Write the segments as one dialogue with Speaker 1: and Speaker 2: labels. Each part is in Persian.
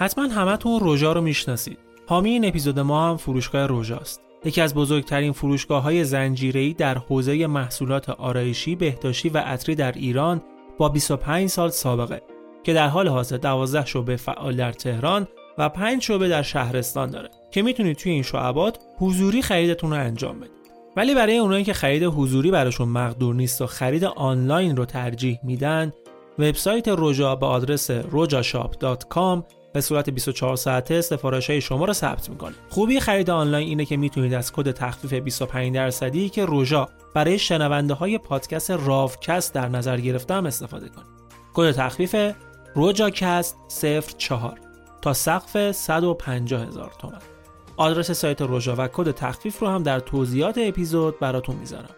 Speaker 1: حتما همتون روژا رو می‌شناسید. حامی این اپیزود ما هم فروشگاه روژاست. یکی از بزرگترین فروشگاه های زنجیره‌ای در حوزه محصولات آرایشی، بهداشتی و عطری در ایران با 25 سال سابقه که در حال حاضر 12 شعبه فعال در تهران و 5 شعبه در شهرستان داره که می‌تونید توی این شعبات حضوری خریدتون رو انجام بدید. ولی برای اونایی که خرید حضوری براشون مقدور نیست و خرید آنلاین رو ترجیح میدن وبسایت روجا به آدرس rojashop.com به صورت 24 ساعته سفارش های شما رو ثبت می‌کنه. خوبی خرید آنلاین اینه که می‌تونید از کد تخفیف 25 درصدی که روژا برای شنونده های پادکست راوکست در نظر گرفتم استفاده کنید. کد تخفیف روجاکست 04 تا سقف 150 هزار تومن. آدرس سایت روژا و کد تخفیف رو هم در توضیحات اپیزود براتون می‌ذارم.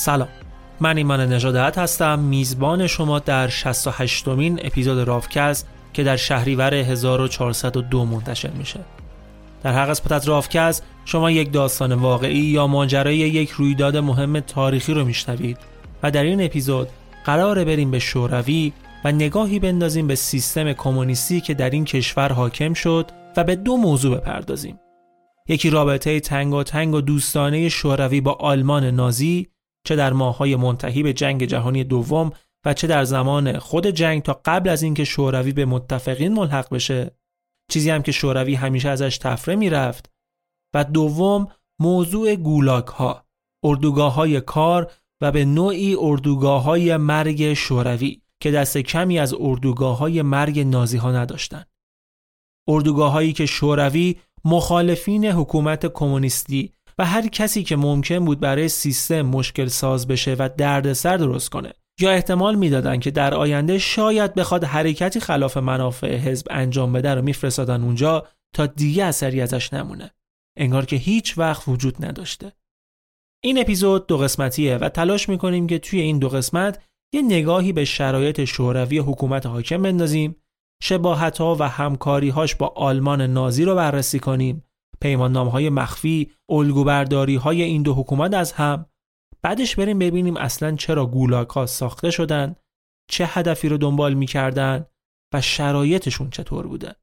Speaker 1: سلام. من ایمان نژادت هستم. میزبان شما در 68 مین اپیزود رافکست که در شهریور 1402 منتشر میشه. در هر قسمت از رافکست شما یک داستان واقعی یا ماجرای یک رویداد مهم تاریخی رو میشنوید و در این اپیزود قراره بریم به شوروی و نگاهی بندازیم به سیستم کمونیستی که در این کشور حاکم شد و به دو موضوع بپردازیم. یکی رابطه تنگ و تنگ و دوستانه شوروی با آلمان نازی چه در ماههای منتهی به جنگ جهانی دوم و چه در زمان خود جنگ تا قبل از اینکه شوروی به متفقین ملحق بشه. چیزی هم که شوروی همیشه ازش تفره می‌رفت. و دوم موضوع گولاک ها اردوگاه های کار و به نوعی اردوگاه های مرگ شوروی که دست کمی از اردوگاه های مرگ نازی ها نداشتن. اردوگاه هایی که شوروی مخالفین حکومت کمونیستی و هر کسی که ممکن بود برای سیستم مشکل ساز بشه و دردسر درست کنه یا احتمال می‌دادن که در آینده شاید بخواد حرکتی خلاف منافع حزب انجام بده رو میفرستادن اونجا تا دیگه اثری ازش نمونه. انگار که هیچ وقت وجود نداشته. این اپیزود دو قسمتیه و تلاش می‌کنیم که توی این دو قسمت یه نگاهی به شرایط شوروی حکومت حاکم بندازیم شباهت ها و همکاری هاش با آلمان نازی رو بررسی کنیم پیمان های مخفی الگوبرداری های این دو حکومت از هم. بعدش بریم ببینیم اصلا چرا گولاک ها ساخته شدن چه هدفی رو دنبال می‌کردن و شرایطشون چطور بوده.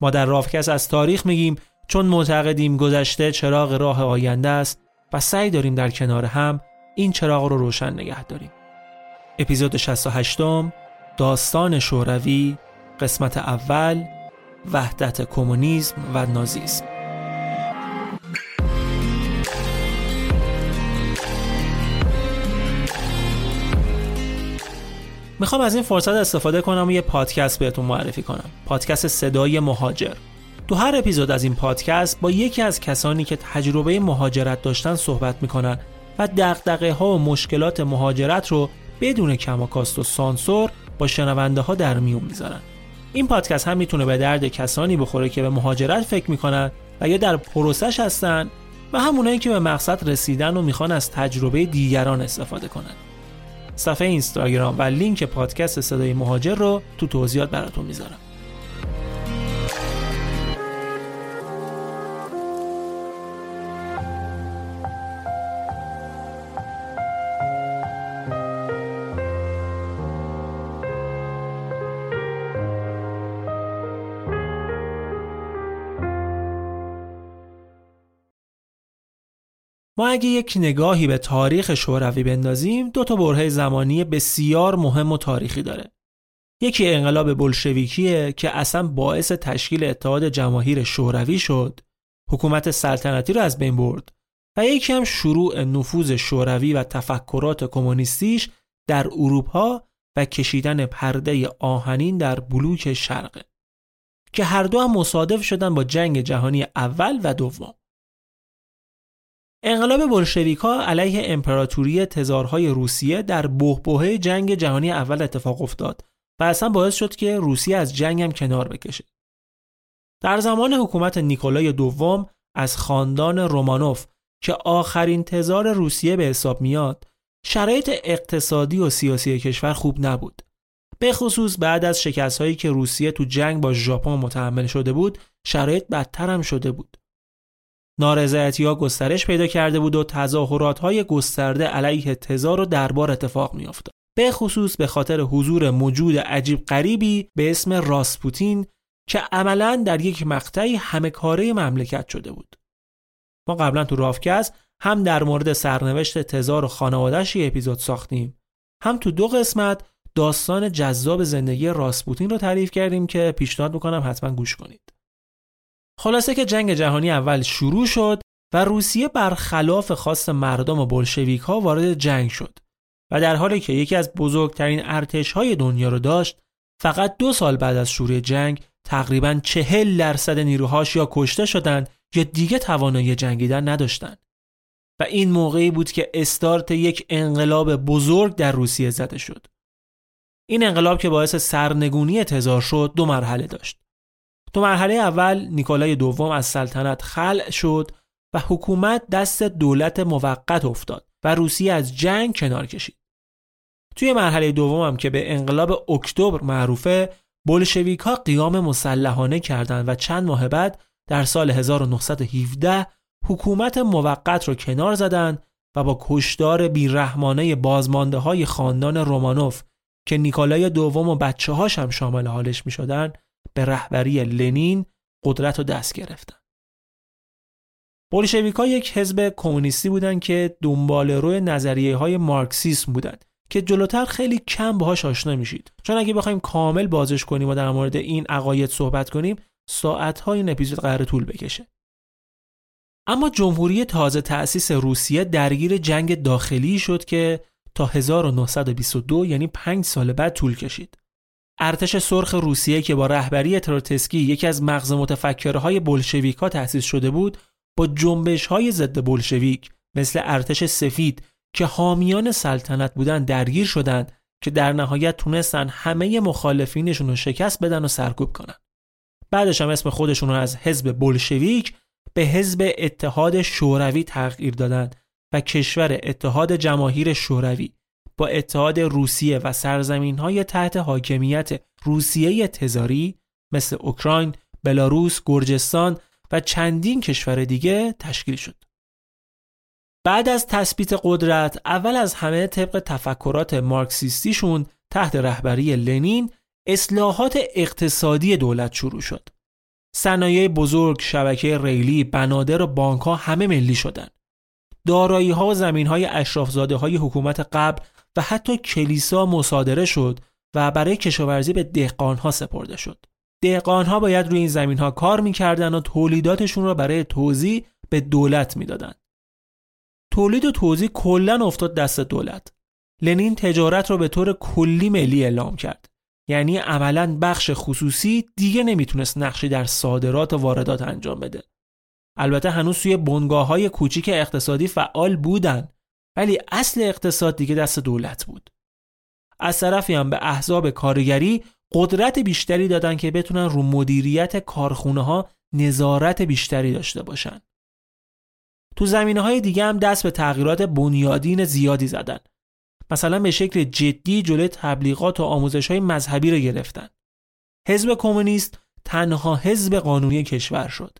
Speaker 1: ما در رافکس از تاریخ میگیم چون معتقدیم گذشته چراغ راه آینده است و سعی داریم در کنار هم این چراغ رو روشن نگه داریم. اپیزود 68 داستان شوروی قسمت اول وحدت کمونیسم و نازیسم. می‌خوام از این فرصت استفاده کنم و یه پادکست بهتون معرفی کنم. پادکست صدای مهاجر. تو هر اپیزود از این پادکست با یکی از کسانی که تجربه مهاجرت داشتن صحبت می‌کنن و دقدقه ها و مشکلات مهاجرت رو بدون کماکاست و سانسور با شنونده ها در میون می‌ذارن. این پادکست هم می‌تونه به درد کسانی بخوره که به مهاجرت فکر می‌کنن و یا در پروسش هستن و همونایی که به مقصد رسیدن و می‌خوان از تجربه دیگران استفاده کنن. صفحه اینستاگرام و لینک پادکست صدای مهاجر رو تو توضیحات براتون می‌ذارم. اگه یک نگاهی به تاریخ شوروی بندازیم دو تا برهه زمانی بسیار مهم و تاریخی داره. یکی انقلاب بلشویکیه که اصلا باعث تشکیل اتحاد جماهیر شوروی شد حکومت سلطنتی رو از بین برد و یکی هم شروع نفوذ شوروی و تفکرات کمونیستیش در اروپا و کشیدن پرده آهنین در بلوک شرقه که هر دو هم مصادف شدن با جنگ جهانی اول و دوم. انقلاب بلشویکا علیه امپراتوری تزارهای روسیه در بهبهه جنگ جهانی اول اتفاق افتاد و اصلا باعث شد که روسیه از جنگ هم کنار بکشه. در زمان حکومت نیکولای دوم از خاندان رومانوف که آخرین تزار روسیه به حساب میاد شرایط اقتصادی و سیاسی کشور خوب نبود. به خصوص بعد از شکست هایی که روسیه تو جنگ با ژاپن متحمل شده بود شرایط بدتر هم شده بود. نارضایتی ها گسترش پیدا کرده بود و تظاهرات های گسترده علیه تزار و دربار اتفاق میافتاد. به خصوص به خاطر حضور موجود عجیب غریبی به اسم راسپوتین که عملا در یک مقطعی همه کاره مملکت شده بود. ما قبلا تو رافکز هم در مورد سرنوشت تزار و خانوادهش یه اپیزود ساختیم هم تو دو قسمت داستان جذاب زندگی راسپوتین رو تعریف کردیم که پیشنهاد می‌کنم حتما گوش کنید. خلاصه که جنگ جهانی اول شروع شد و روسیه برخلاف خواست مردم و بلشویک ها وارد جنگ شد و در حالی که یکی از بزرگترین ارتش های دنیا رو داشت فقط دو سال بعد از شروع جنگ تقریبا چهل درصد نیروهاش یا کشته شدند یا دیگه توانایی جنگیدن نداشتند. و این موقعی بود که استارت یک انقلاب بزرگ در روسیه زده شد. این انقلاب که باعث سرنگونی تزار شد دو مرحله داشت. تو مرحله اول نیکولای دوم از سلطنت خلع شد و حکومت دست دولت موقت افتاد و روسیه از جنگ کنار کشید. توی مرحله دوم هم که به انقلاب اکتبر معروفه بلشویک ها قیام مسلحانه کردند و چند ماه بعد در سال 1917 حکومت موقت رو کنار زدند و با کشدار بیرحمانه بازمانده های خاندان رومانوف که نیکولای دوم و بچه هاش هم شامل حالش می شدن به رهبری لنین قدرت رو دست گرفتن. بولشویکا یک حزب کمونیستی بودند که دنبال روی نظریه های مارکسیسم بودند که جلوتر خیلی کم باهاش آشنا میشید. چون اگه بخوایم کامل بازش کنیم و در مورد این عقاید صحبت کنیم ساعت این اپیزود قرار طول بکشه. اما جمهوری تازه تأسیس روسیه درگیر جنگ داخلی شد که تا 1922 یعنی 5 سال بعد طول کشید. ارتش سرخ روسیه که با رهبری تروتسکی یکی از مغز متفکرهای بلشویکا تأسیس شده بود با جنبش های ضد بلشویک مثل ارتش سفید که حامیان سلطنت بودن درگیر شدند که در نهایت تونستن همه مخالفینشون رو شکست بدن و سرکوب کنن. بعدش هم اسم خودشون رو از حزب بلشویک به حزب اتحاد شوروی تغییر دادند و کشور اتحاد جماهیر شوروی با اتحاد روسیه و سرزمین های تحت حاکمیت روسیه تزاری مثل اوکراین، بلاروس، گرجستان و چندین کشور دیگه تشکیل شد. بعد از تثبیت قدرت اول از همه طبق تفکرات مارکسیستیشون تحت رهبری لنین اصلاحات اقتصادی دولت شروع شد. صنایع بزرگ، شبکه ریلی، بنادر و بانک ها همه ملی شدند. دارایی ها و زمین های حکومت قبل و حتی کلیسا مصادره شد و برای کشاورزی به دهقان ها سپرده شد. دهقان ها باید روی این زمین ها کار می‌کردن و تولیداتشون را برای توزیع به دولت می‌دادند. تولید و توزیع کلا افتاد دست دولت. لنین تجارت را به طور کلی ملی اعلام کرد. یعنی عملا بخش خصوصی دیگه نمی‌تونست نقشی در صادرات و واردات انجام بده. البته هنوز توی بنگاه های کوچیک اقتصادی فعال بودن ولی اصل اقتصاد دیگه دست دولت بود. از طرفی هم به احزاب کارگری قدرت بیشتری دادن که بتونن رو مدیریت کارخونه ها نظارت بیشتری داشته باشن. تو زمینه های دیگه هم دست به تغییرات بنیادین زیادی زدن. مثلا به شکل جدی جلوی تبلیغات و آموزش های مذهبی رو گرفتن. حزب کمونیست تنها حزب قانونی کشور شد.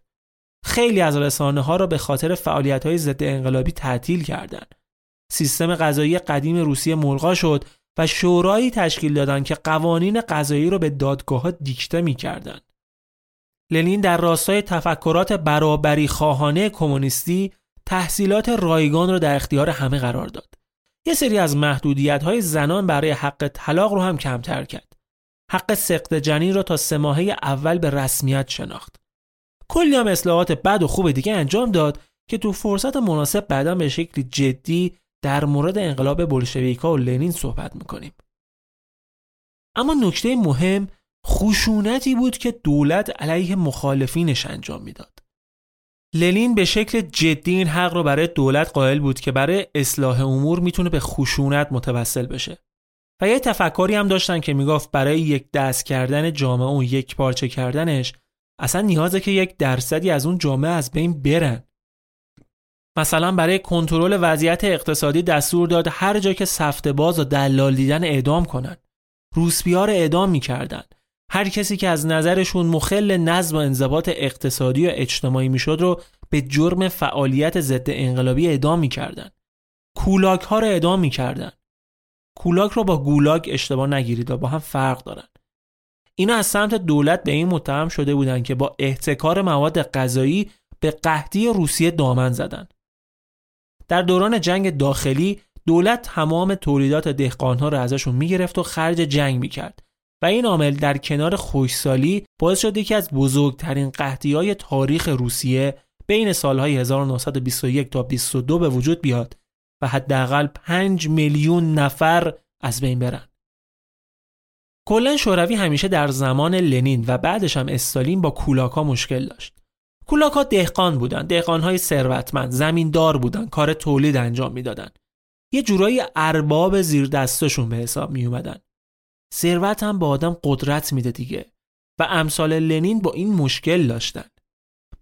Speaker 1: خیلی از رسانه ها را به خاطر فعالیت های ضد انقلابی تعطیل کردند. سیستم غذایی قدیم روسیه ملغا شد و شورایی تشکیل دادند که قوانین غذایی را به دادگاه دیکته می کردن. لنین در راستای تفکرات برابری خواهانه کمونیستی تحصیلات رایگان را در اختیار همه قرار داد. یه سری از محدودیت های زنان برای حق طلاق رو هم کمتر کرد. حق سقط جنین را تا سه ماهه اول به رسمیت شناخت. کلی هم اصلاحات بد و خوب دیگه انجام داد که تو فرصت مناسب بعدا به شکل جدی در مورد انقلاب بلشویکا و لنین صحبت می‌کنیم. اما نکته مهم خشونتی بود که دولت علیه مخالفینش انجام می‌داد. لنین به شکل جدی این حق رو برای دولت قائل بود که برای اصلاح امور می‌تونه به خشونت متوسل بشه. و یه تفکری هم داشتن که می‌گفت برای یک دست کردن جامعه و یک پارچه کردنش اصلا نیازه که یک درصدی از اون جامعه از بین برن. مثلا برای کنترل وضعیت اقتصادی دستور داد هر جا که سفته باز و دلال دیدن اعدام کنن. روسپیار اعدام می‌کردن. هر کسی که از نظرشون مخل نظم و انضباط اقتصادی و اجتماعی می‌شد رو به جرم فعالیت ضد انقلابی اعدام می‌کردن. کولاک ها رو اعدام می‌کردن. کولاک رو با گولاک اشتباه نگیرید و با هم فرق دارن. اینا از سمت دولت به این متهم شده بودند که با احتکار مواد غذایی به قحطی روسیه دامن زدن. در دوران جنگ داخلی دولت تمام تولیدات دهقانها را ازشون می‌گرفت و خرج جنگ می‌کرد و این عامل در کنار خوشسالی باعث شد که از بزرگترین قحطی های تاریخ روسیه بین سالهای 1921 تا 22 به وجود بیاد و حداقل 5 میلیون نفر از بین برن. کلا شوروی همیشه در زمان لنین و بعدش هم استالین با کولاکا مشکل داشت. کولاکا دهقان بودن، دهقانهای ثروتمند، زمیندار بودن، کار تولید انجام می‌دادن. یه جورایی ارباب زیر دستشون به حساب می اومدن. ثروت هم به آدم قدرت میده دیگه و امثال لنین با این مشکل داشتن.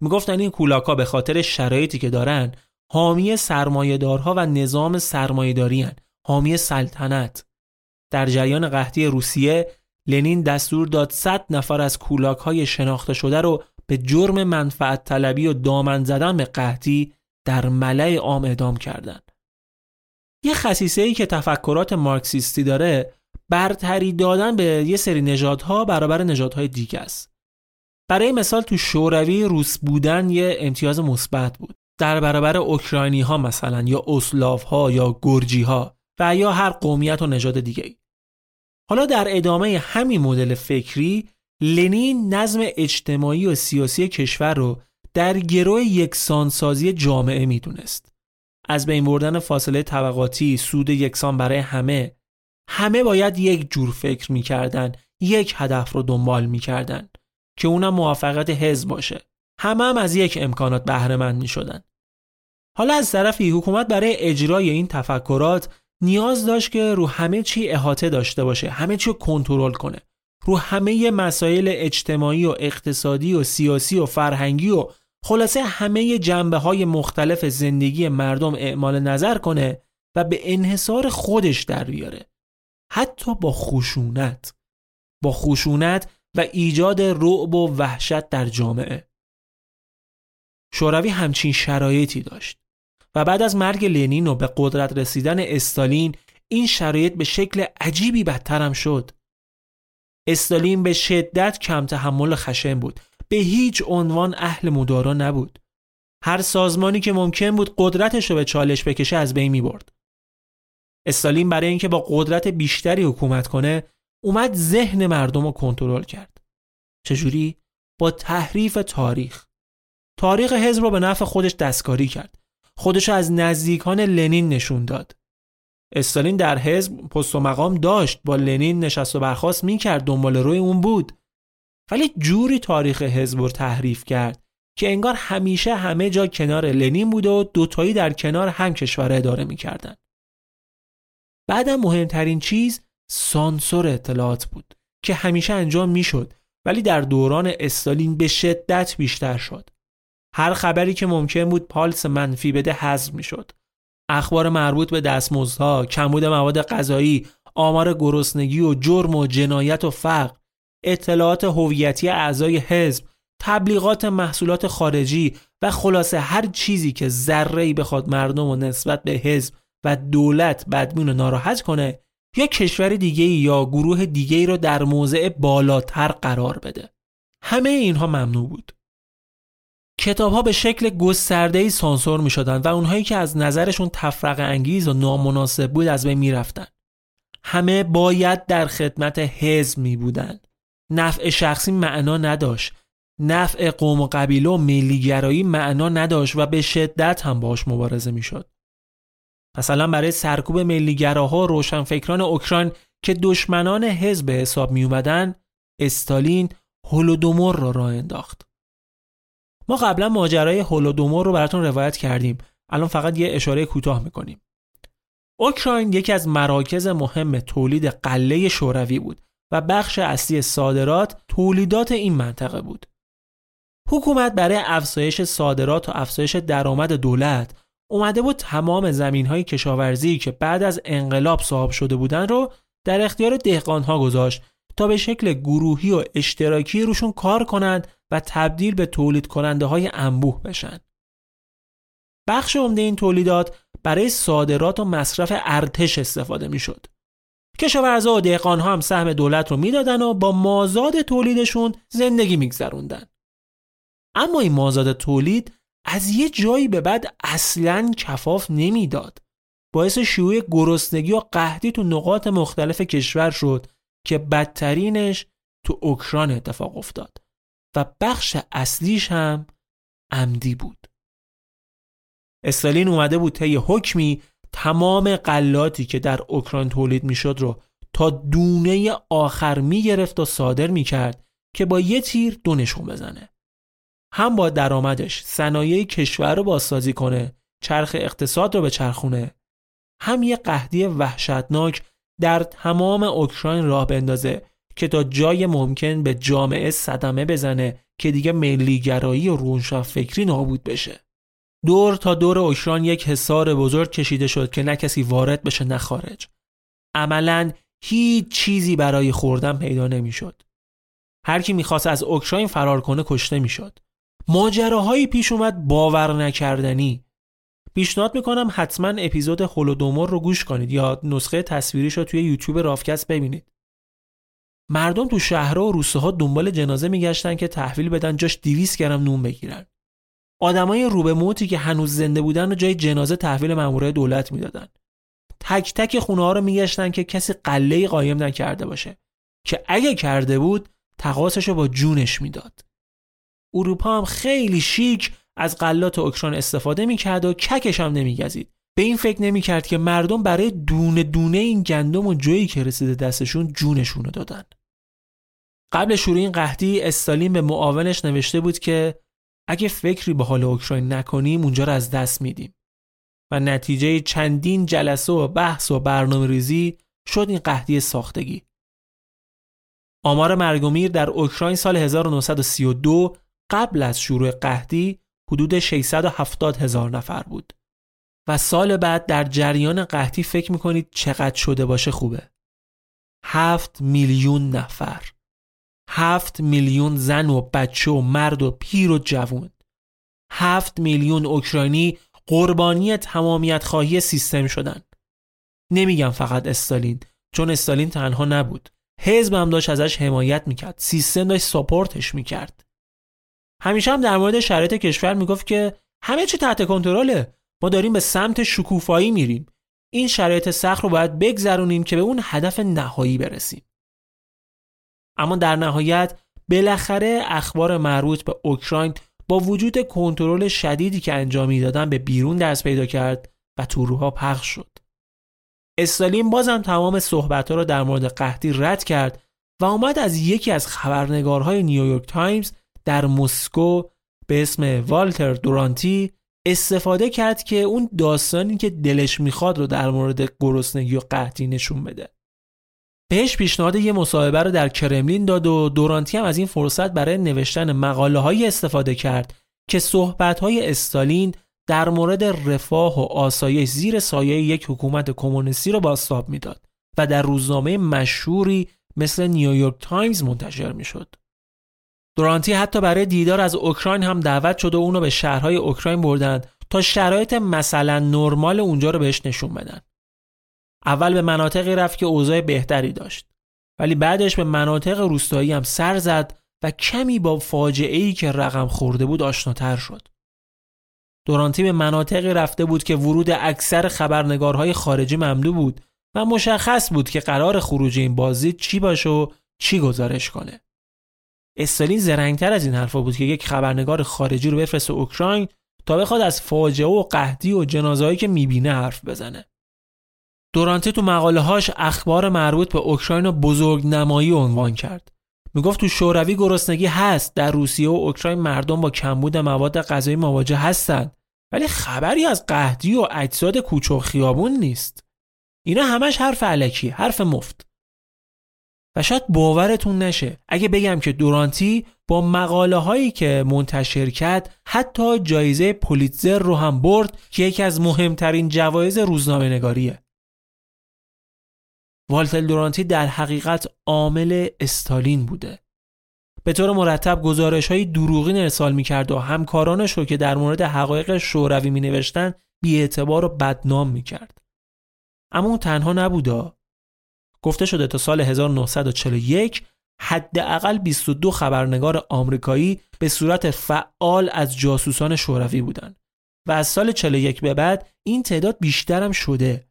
Speaker 1: می‌گفتن این کولاکا به خاطر شرایطی که دارن حامی سرمایهدارها و نظام سرمایهداری حامی سلطنت در جریان قحطی روسیه لنین دستور داد 100 نفر از کولاک های شناخته شده رو به جرم منفعت طلبی و دامن زدن به قحطی در ملع عام اعدام کردند. یه خصیصه ای که تفکرات مارکسیستی داره برتری دادن به یه سری نژادها برابر نژادهای دیگه است. برای مثال تو شوروی روس بودن یه امتیاز مثبت بود. در برابر اوکراینی ها مثلا یا اسلاف ها یا گرجی ها و یا هر قومیت و نژاد دیگه ای. حالا در ادامه همین مدل فکری لنین نظم اجتماعی و سیاسی کشور رو در گروه یکسانسازی جامعه می‌دونست. از بین بردن فاصله طبقاتی، سود یکسان برای همه، همه باید یک جور فکر می‌کردن، یک هدف رو دنبال می‌کردن که اونم موافقت حزب باشه. همه هم از یک امکانات بهره مند می‌شدن. حالا از طرفی حکومت برای اجرای این تفکرات نیاز داشت که رو همه چی احاطه داشته باشه همه چی کنترل کنه رو همه مسائل اجتماعی و اقتصادی و سیاسی و فرهنگی و خلاصه همه جنبه های مختلف زندگی مردم اعمال نظر کنه و به انحصار خودش در بیاره. حتی با خشونت. با خشونت و ایجاد رعب و وحشت در جامعه. شوروی همچین شرایطی داشت و بعد از مرگ لنین و به قدرت رسیدن استالین این شرایط به شکل عجیبی بدتر هم شد. استالین به شدت کم تحمل خشم بود به هیچ عنوان اهل مدارا نبود هر سازمانی که ممکن بود قدرتش رو به چالش بکشه از بین می برد. استالین برای اینکه با قدرت بیشتری حکومت کنه اومد ذهن مردم رو کنترل کرد. چجوری؟ با تحریف تاریخ. تاریخ حزب رو به نفع خودش دستکاری کرد. خودش از نزدیکان لنین نشون داد. استالین در حزب پست و مقام داشت با لنین نشست و برخواست می‌کرد دنبال روی اون بود. ولی جوری تاریخ حزب رو تحریف کرد که انگار همیشه همه جا کنار لنین بود و دوتایی در کنار هم کشور اداره می‌کردن. بعدم مهمترین چیز سانسور اطلاعات بود که همیشه انجام می‌شد ولی در دوران استالین به شدت بیشتر شد. هر خبری که ممکن بود پالس منفی بده حذف می‌شد. اخبار مربوط به دستمزدها کمبود مواد غذایی آمار گرسنگی و جرم و جنایت و فقر اطلاعات هویتی اعضای حزب تبلیغات محصولات خارجی و خلاصه هر چیزی که ذره بخواد مردم و نسبت به حزب و دولت بدبین و ناراحت کنه یا کشور دیگه یا گروه دیگه رو در موضع بالاتر قرار بده. همه اینها ممنوع بود. کتاب ها به شکل گسترده ای سانسور می شدن و اونهایی که از نظرشون تفرق انگیز و نامناسب بود از بین می رفتن. همه باید در خدمت حزب می بودن. نفع شخصی معنا نداشت. نفع قوم و قبیله و ملیگرایی معنا نداشت و به شدت هم باش مبارزه می شد. مثلا برای سرکوب ملیگراها و روشنفکران اوکراین که دشمنان حزب حساب می اومدن استالین هولودومور را راه انداخت. ما قبلا ماجرای هولودومور رو براتون روایت کردیم. الان فقط یه اشاره کوتاه می‌کنیم. اوکراین یکی از مراکز مهم تولید قله شوروی بود و بخش اصلی صادرات تولیدات این منطقه بود. حکومت برای افزایش صادرات و افزایش درآمد دولت اومده بود تمام زمین های کشاورزی که بعد از انقلاب صاحب شده بودن رو در اختیار دهقان ها گذاشت تا به شکل گروهی و اشتراکی روشون کار کنند و تبدیل به تولید کننده های انبوه بشن. بخش عمده این تولیدات برای صادرات و مصرف ارتش استفاده می‌شد. کشاورزا و دهقانها هم سهم دولت رو می‌دادن و با مازاد تولیدشون زندگی میگذروندن. اما این مازاد تولید از یه جایی به بعد اصلا کفاف نمی‌داد. باعث شیوع گرسنگی و قحطی تو نقاط مختلف کشور شد که بدترینش تو اوکراین اتفاق افتاد و بخش اصلیش هم عمدی بود. استالین اومده بود طی حکمی تمام قلاتی که در اوکراین تولید می‌شد رو تا دونه آخر می‌گرفت و صادر می‌کرد که با یه تیر دو نشون بزنه. هم با درآمدش صنایع کشور رو بازسازی کنه چرخ اقتصاد رو به چرخونه هم یه قهدی وحشتناک در تمام اوکراین راه بندازه که تا جای ممکن به جامعه صدمه بزنه که دیگه ملیگرایی و روشن فکری نابود بشه. دور تا دور اوکراین یک حصار بزرگ کشیده شد که نه کسی وارد بشه نه خارج. عملا هیچ چیزی برای خوردن پیدا نمی‌شد. هر کی می‌خواست از اوکراین فرار کنه کشته می‌شد. ماجراهایی پیش اومد باور نکردنی پیشنهاد می‌کنم حتما اپیزود هولودومور رو گوش کنید یا نسخه تصویریش رو توی یوتیوب رافکست ببینید. مردم تو شهرها و روسته ها دنبال جنازه میگشتن که تحویل بدن جاش 200 گرم نون بگیرن. آدمای رو به موتی که هنوز زنده بودن و جای جنازه تحویل مامورای دولت می‌دادن. تک تک خونه ها رو میگشتن که کسی قله قایم نکرده باشه که اگه کرده بود تقاسش رو با جونش می‌داد. اروپا هم خیلی شیک از قلات اوکراین استفاده می‌کرد و ککش هم نمیگزید. به این فکر نمی‌کرد که مردم برای دونه دونه این گندم و جویی که رسیده دستشون جونشون رو دادن. قبل شروع این قحطی استالین به معاونش نوشته بود که اگه فکری به حال اوکراین نکنیم اونجا رو از دست میدیم. و نتیجه چندین جلسه و بحث و برنامه ریزی شد این قحطی ساختگی. آمار مرگومیر در اوکراین سال 1932 قبل از شروع قحطی حدود 670 هزار نفر بود. و سال بعد در جریان قحطی فکر می‌کنید چقدر شده باشه خوبه. هفت میلیون نفر. هفت میلیون زن و بچه و مرد و پیر و جوون. هفت میلیون اوکراینی قربانی تمامیت خواهی سیستم شدن. نمیگم فقط استالین چون استالین تنها نبود. حزب هم داشت ازش حمایت می‌کرد. سیستم داشت ساپورتش می‌کرد. همیشه هم در مورد شرایط کشور می‌گفت که همه چی تحت کنترله. ما داریم به سمت شکوفایی میریم. این شرایط سخت رو باید بگذرونیم که به اون هدف نهایی برسیم. اما در نهایت بالاخره اخبار مربوط به اوکراین با وجود کنترل شدیدی که انجام می‌دادن به بیرون دست پیدا کرد و تو اروپا پخش شد. استالین بازم تمام صحبت ها را در مورد قحطی رد کرد و اومد از یکی از خبرنگارهای نیویورک تایمز در مسکو به اسم والتر دورانتی استفاده کرد که اون داستانی که دلش می‌خواد رو در مورد گرسنگی و قحطی نشون بده. بهش پیشنهاد یه مصاحبه رو در کرملین داد و دورانتی هم از این فرصت برای نوشتن مقاله هایی استفاده کرد که صحبت های استالین در مورد رفاه و آسایش زیر سایه یک حکومت کمونیستی رو بازتاب می‌داد و در روزنامه مشهوری مثل نیویورک تایمز منتشر می‌شد. دورانتی حتی برای دیدار از اوکراین هم دعوت شد و اونو به شهرهای اوکراین بردند تا شرایط مثلا نرمال اونجا رو بهش نشون بدن. اول به مناطقی رفت که اوضاع بهتری داشت ولی بعدش به مناطق روستایی هم سر زد و کمی با فاجعه ای که رقم خورده بود آشناتر شد. دورانتی به مناطقی رفته بود که ورود اکثر خبرنگارهای خارجی ممنوع بود و مشخص بود که قرار خروج این بازی چی باشه و چی گزارش کنه. استالین زرنگتر از این حرفا بود که یک خبرنگار خارجی رو بفرسته اوکراین تا بخواد از فاجعه و قحطی و جنازهایی که می‌بینه حرف بزنه. دورانتی تو مقاله هاش اخبار مربوط به اوکراین رو بزرگ نمایی عنوان کرد. می‌گفت تو شوروی گرسنگی هست در روسیه و اوکراین مردم با کمبود مواد غذایی مواجه هستند ولی خبری از قحطی و اجساد کوچه و خیابون نیست. اینا همش حرف علکی، حرف مفت. و شاید باورتون نشه اگه بگم که دورانتی با مقاله هایی که منتشر کرد حتی جایزه پولیتزر رو هم برد که یکی از مهمترین جوایز روزنامه نگاریه. والتر دورانتی در حقیقت عامل استالین بوده. به طور مرتب گزارش های دروغین ارسال می کرد و همکارانش رو که در مورد حقایق شوروی می نوشتن بی اعتبار و بدنام می کرد. اما اون تنها نبوده گفته شده تا سال 1941 حداقل 22 خبرنگار آمریکایی به صورت فعال از جاسوسان شوروی بودند و از سال 41 به بعد این تعداد بیشتر هم شده.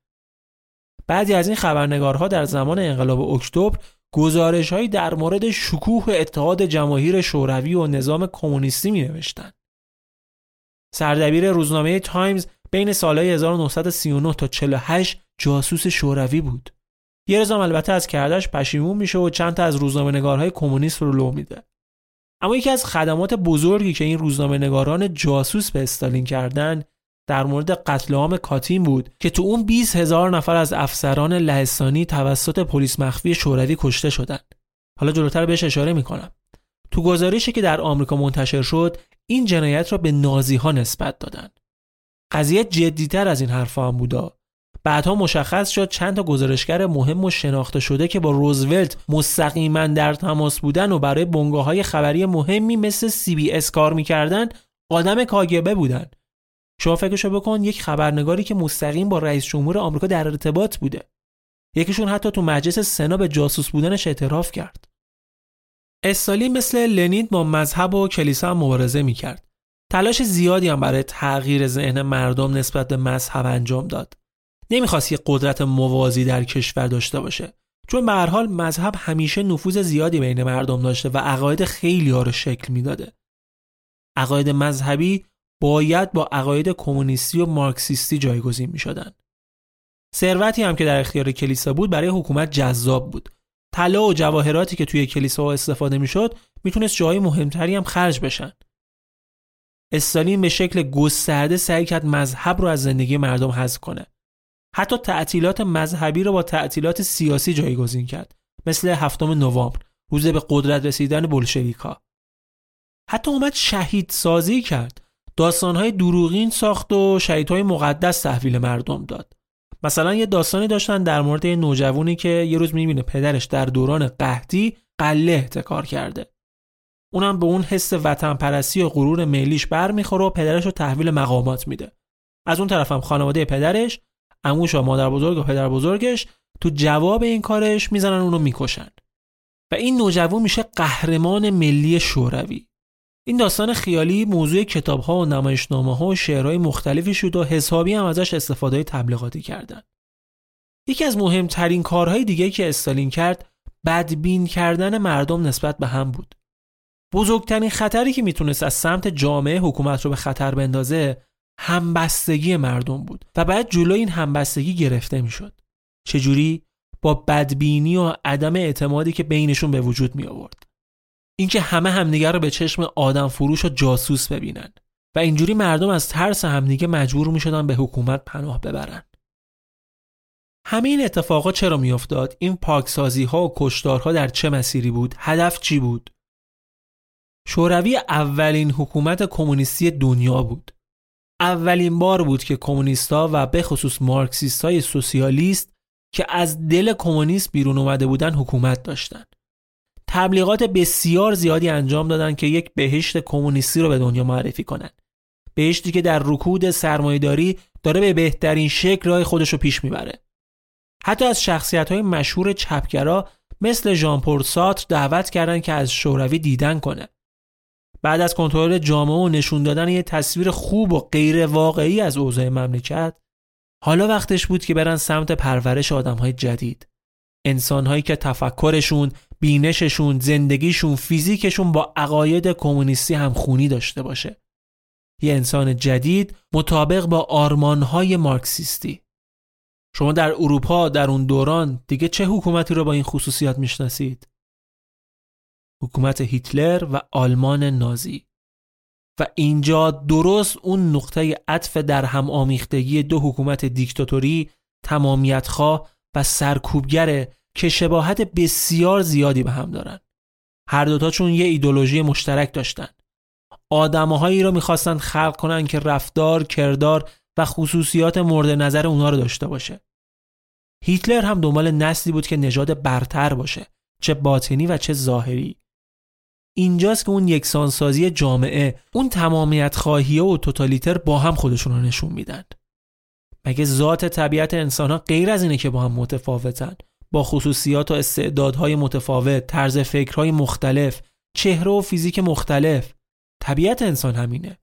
Speaker 1: بعضی از این خبرنگارها در زمان انقلاب اکتبر گزارشهایی در مورد شکوه اتحاد جماهیر شوروی و نظام کمونیستی می نوشتن. سردبیر روزنامه تایمز بین سالهای 1939 تا 48 جاسوس شوروی بود. که البته از کرده‌ش پشیمون میشه و چند تا از روزنامه نگارهای کمونیست رو لو میده اما یکی از خدمات بزرگی که این روزنامه نگاران جاسوس به استالین کردن در مورد قتل عام کاتین بود که تو اون 20 هزار نفر از افسران لهستانی توسط پلیس مخفی شوروی کشته شدند. حالا جلوتر بهش اشاره می‌کنم. تو گزارشی که در آمریکا منتشر شد این جنایت را به نازی ها نسبت دادند. قضیه جدیتر از این حرفا هم بودا بعدها مشخص شد چند تا گزارشگر مهم و شناخته شده که با روزولت مستقیما در تماس بودن و برای بنگاه های خبری مهمی مثل سی بی اس کار می‌کردن آدم کاگبه بودن. شما فکرشو بکن یک خبرنگاری که مستقیم با رئیس جمهور آمریکا در ارتباط بوده. یکیشون حتی تو مجلس سنا به جاسوس بودنش اعتراف کرد. استالین مثل لنین با مذهب و کلیسا هم مبارزه می‌کرد. تلاش زیادی هم برای تغییر ذهن مردم نسبت به مذهب انجام داد. نمی‌خواست یه قدرت موازی در کشور داشته باشه. چون به هر حال مذهب همیشه نفوذ زیادی بین مردم داشته و عقاید خیلی ها رو شکل می‌داده. عقاید مذهبی باید با عقاید کمونیستی و مارکسیستی جایگزین می‌شدن. ثروتی هم که در اختیار کلیسا بود برای حکومت جذاب بود. طلا و جواهراتی که توی کلیسا استفاده می‌شد می‌تونست جای مهمتری هم خرج بشن. استالین به شکل گسترده سعی کرد مذهب رو از زندگی مردم حذف کنه. حتی تعطیلات مذهبی رو با تعطیلات سیاسی جایگزین کرد. مثل هفتم نوامبر روز به قدرت رسیدن بلشویکا حتی اومد شهید سازی کرد. داستانهای دروغین ساخت و شهیدهای مقدس تحویل مردم داد. مثلا یه داستانی داشتن در مورد یه نوجوانی که یه روز می‌بینه پدرش در دوران قحطی قله احتکار کرده. اونم به اون حس وطن پرستی و غرور ملیش برمیخوره و پدرش رو تحویل مقامات میده. از اون طرفم خانواده پدرش اموش و مادر بزرگ و پدر بزرگش تو جواب این کارش می‌زنن اونو می‌کشن و این نوجوان میشه قهرمان ملی شوروی این داستان خیالی موضوع کتاب ها و نمایشنامه ها و شعرهای مختلفی شد و حسابی هم ازش استفاده تبلیغاتی کردن. یکی از مهمترین کارهای دیگه که استالین کرد بدبین کردن مردم نسبت به هم بود. بزرگترین خطری که می‌تونست از سمت جامعه حکومت رو به خطر بندازه همبستگی مردم بود و بعد جلو این همبستگی گرفته می‌شد. چجوری؟ با بدبینی و عدم اعتمادی که بینشون به وجود می آورد. اینکه همه همدیگر رو به چشم آدم فروش و جاسوس ببینن و اینجوری مردم از ترس همدیگه مجبور می شدن به حکومت پناه ببرن. همه این اتفاقات چرا میافتاد؟ این پاکسازی ها و کشتارها در چه مسیری بود؟ هدف چی بود؟ شوروی اولین حکومت کمونیستی دنیا بود. اولین بار بود که کمونیستا و به خصوص مارکسیست های سوسیالیست که از دل کمونیست بیرون اومده بودن حکومت داشتن. تبلیغات بسیار زیادی انجام دادن که یک بهشت کمونیستی رو به دنیا معرفی کنند. بهشتی که در رکود سرمایهداری داره به بهترین شکل راه خودش رو پیش می‌بره. حتی از شخصیت های مشهور چپگرا مثل ژان پل ساتر دعوت کردند که از شوروی دیدن کنه. بعد از کنترل جامعه و نشون دادن یه تصویر خوب و غیر واقعی از اوضاع مملکت حالا وقتش بود که برن سمت پرورش آدم های جدید. انسان هایی که تفکرشون بینششون زندگیشون فیزیکشون با عقاید کمونیستی همخونی داشته باشه. یه انسان جدید مطابق با آرمانهای مارکسیستی. شما در اروپا در اون دوران دیگه چه حکومتی رو با این خصوصیات می‌شناسید؟ حکومت هیتلر و آلمان نازی. و اینجا درست اون نقطه عطف در هم آمیختگی دو حکومت دیکتاتوری تمامیتخواه و سرکوبگره که شباهت بسیار زیادی به هم دارن. هر دوتاشون یه ایدولوژی مشترک داشتن. آدمهایی رو می‌خواستن خلق کنن که رفتار، کردار و خصوصیات مورد نظر اونا رو داشته باشه. هیتلر هم دنبال نسلی بود که نژاد برتر باشه چه باطنی و چه ظاهری. اینجاست که اون یکسانسازی جامعه اون تمامیت خواهی و توتالیتر با هم خودشون رو نشون میدن. مگه ذات طبیعت انسان ها غیر از اینه که با هم متفاوتن؟ با خصوصیات و استعدادهای متفاوت طرز فکرهای مختلف چهره و فیزیک مختلف. طبیعت انسان همینه.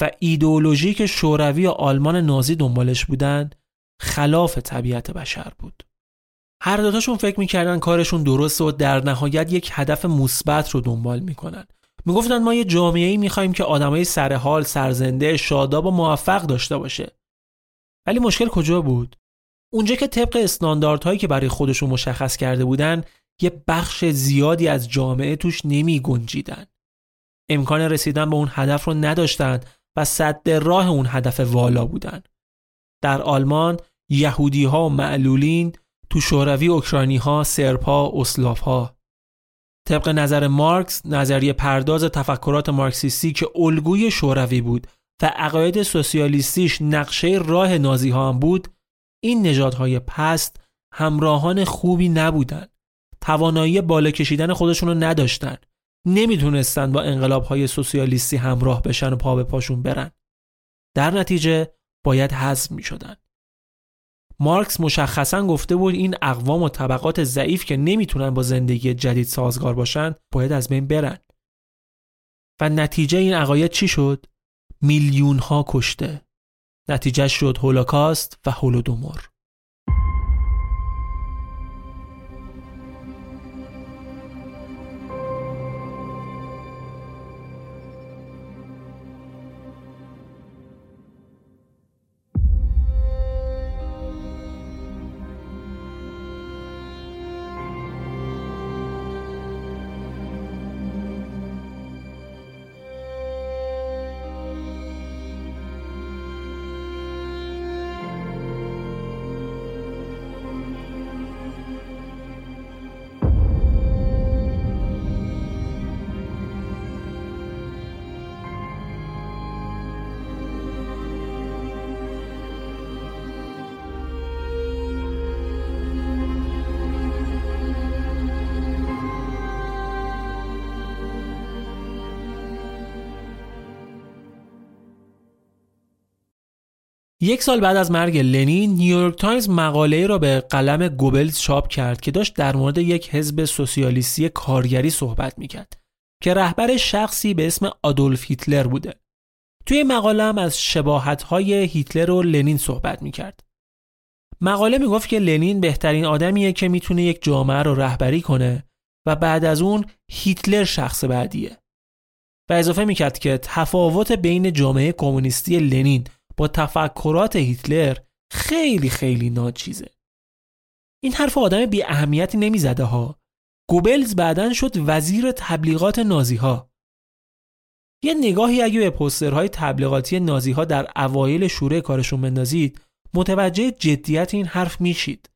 Speaker 1: و ایدئولوژی که شوروی و آلمان نازی دنبالش بودن خلاف طبیعت بشر بود. هر دوتاشون فکر می‌کردن کارشون درست و در نهایت یک هدف مثبت رو دنبال می‌کنن می‌گفتن ما یه جامعه ای می‌خوایم که آدمای سرحال، سرزنده، شاداب و موفق داشته باشه. ولی مشکل کجا بود؟ اونجا که طبق استانداردهایی که برای خودشون مشخص کرده بودن یه بخش زیادی از جامعه توش نمی گنجیدن. امکان رسیدن به اون هدف رو نداشتن و صد راه اون هدف والا بودن. در آلمان یهودی ها و معلولین تو شوروی اوکراینی ها، سرپ ها، اسلاف ها. طبق نظر مارکس، نظریه پرداز تفکرات مارکسیستی که الگوی شوروی بود و عقاید سوسیالیستیش نقشه راه نازی ها هم بود، این نژادهای پست همراهان خوبی نبودند. توانایی بالا کشیدن خودشون رو نداشتن. نمی‌تونستن با انقلاب های سوسیالیستی همراه بشن و پا به پاشون برن. در نتیجه باید حذف می شدن. مارکس مشخصا گفته بود این اقوام و طبقات ضعیف که نمی‌تونن با زندگی جدید سازگار باشن باید از بین برن. و نتیجه این عقاید چی شد؟ میلیون ها کشته. نتیجه شد هولوکاست و هولودومور. یک سال بعد از مرگ لنین نیویورک تایمز مقاله‌ای را به قلم گوبلز چاپ کرد که داشت در مورد یک حزب سوسیالیستی کارگری صحبت می‌کرد که رهبرش شخصی به اسم آدولف هیتلر بوده. توی مقاله هم از شباهت‌های هیتلر و لنین صحبت می‌کرد. مقاله می‌گفت که لنین بهترین آدمیه که می‌تونه یک جامعه رو رهبری کنه و بعد از اون هیتلر شخص بعدیه. و اضافه می‌کرد که تفاوت بین جامعه کمونیستی لنین با تفکرات هیتلر خیلی خیلی ناچیزه. این حرف آدم بی اهمیتی نمی‌زده ها. گوبلز بعدا شد وزیر تبلیغات نازی ها. یه نگاهی اگه به پوسترهای تبلیغاتی نازی ها در اوایل شوره کارشون بندازید متوجه جدیت این حرف میشید.